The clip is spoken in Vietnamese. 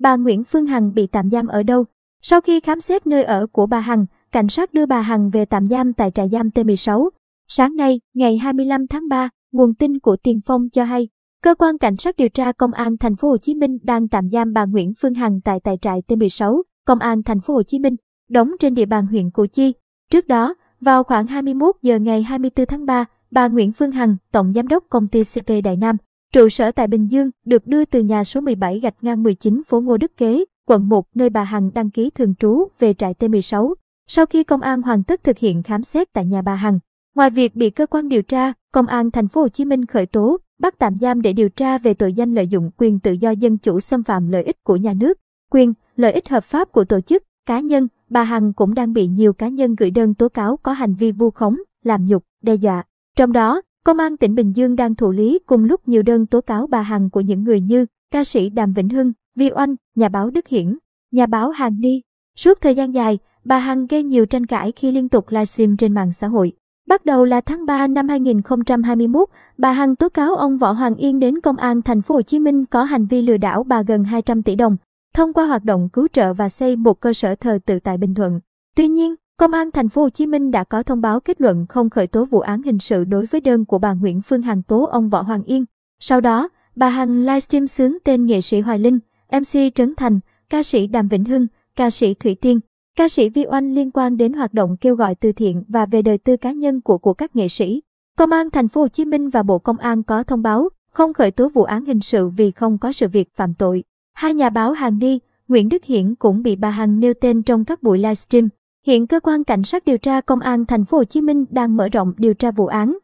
bà Nguyễn Phương Hằng bị tạm giam ở đâu? Sau khi khám xét nơi ở của bà Hằng, cảnh sát đưa bà Hằng về tạm giam tại trại giam T16. Sáng nay, ngày 25 tháng 3, nguồn tin của Tiền Phong cho hay, cơ quan cảnh sát điều tra công an thành phố Hồ Chí Minh đang tạm giam bà Nguyễn Phương Hằng tại tại trại T16, công an thành phố Hồ Chí Minh, đóng trên địa bàn huyện Củ Chi. Trước đó, vào khoảng 21 giờ ngày 24 tháng 3, bà Nguyễn Phương Hằng, tổng giám đốc công ty CP Đại Nam, trụ sở tại Bình Dương, được đưa từ nhà số 17 gạch ngang 19 phố Ngô Đức Kế, quận 1 nơi bà Hằng đăng ký thường trú về trại T16. Sau khi công an hoàn tất thực hiện khám xét tại nhà bà Hằng, ngoài việc bị cơ quan điều tra, công an thành phố Hồ Chí Minh khởi tố, bắt tạm giam để điều tra về tội danh lợi dụng quyền tự do dân chủ xâm phạm lợi ích của nhà nước, quyền, lợi ích hợp pháp của tổ chức, cá nhân, bà Hằng cũng đang bị nhiều cá nhân gửi đơn tố cáo có hành vi vu khống, làm nhục, đe dọa. Trong đó, Công an tỉnh Bình Dương đang thụ lý cùng lúc nhiều đơn tố cáo bà Hằng của những người như ca sĩ Đàm Vĩnh Hưng, Vi Oanh, nhà báo Đức Hiển, nhà báo Hàn Ni. Suốt thời gian dài, bà Hằng gây nhiều tranh cãi khi liên tục livestream trên mạng xã hội. Bắt đầu là tháng 3 năm 2021, bà Hằng tố cáo ông Võ Hoàng Yên đến công an thành phố Hồ Chí Minh có hành vi lừa đảo bà gần 200 tỷ đồng thông qua hoạt động cứu trợ và xây một cơ sở thờ tự tại Bình Thuận. Tuy nhiên, Công an thành phố Hồ Chí Minh đã có thông báo kết luận không khởi tố vụ án hình sự đối với đơn của bà Nguyễn Phương Hằng tố ông Võ Hoàng Yên. Sau đó, bà Hằng livestream sướng tên nghệ sĩ Hoài Linh, MC Trấn Thành, ca sĩ Đàm Vĩnh Hưng, ca sĩ Thủy Tiên, ca sĩ Vi Oanh liên quan đến hoạt động kêu gọi từ thiện và về đời tư cá nhân của của các nghệ sĩ. Công an thành phố Hồ Chí Minh và Bộ Công an có thông báo không khởi tố vụ án hình sự vì không có sự việc phạm tội. Hai nhà báo Hằng Ni, Nguyễn Đức Hiển cũng bị bà Hằng nêu tên trong các buổi livestream. Hiện cơ quan cảnh sát điều tra công an thành phố Hồ Chí Minh đang mở rộng điều tra vụ án.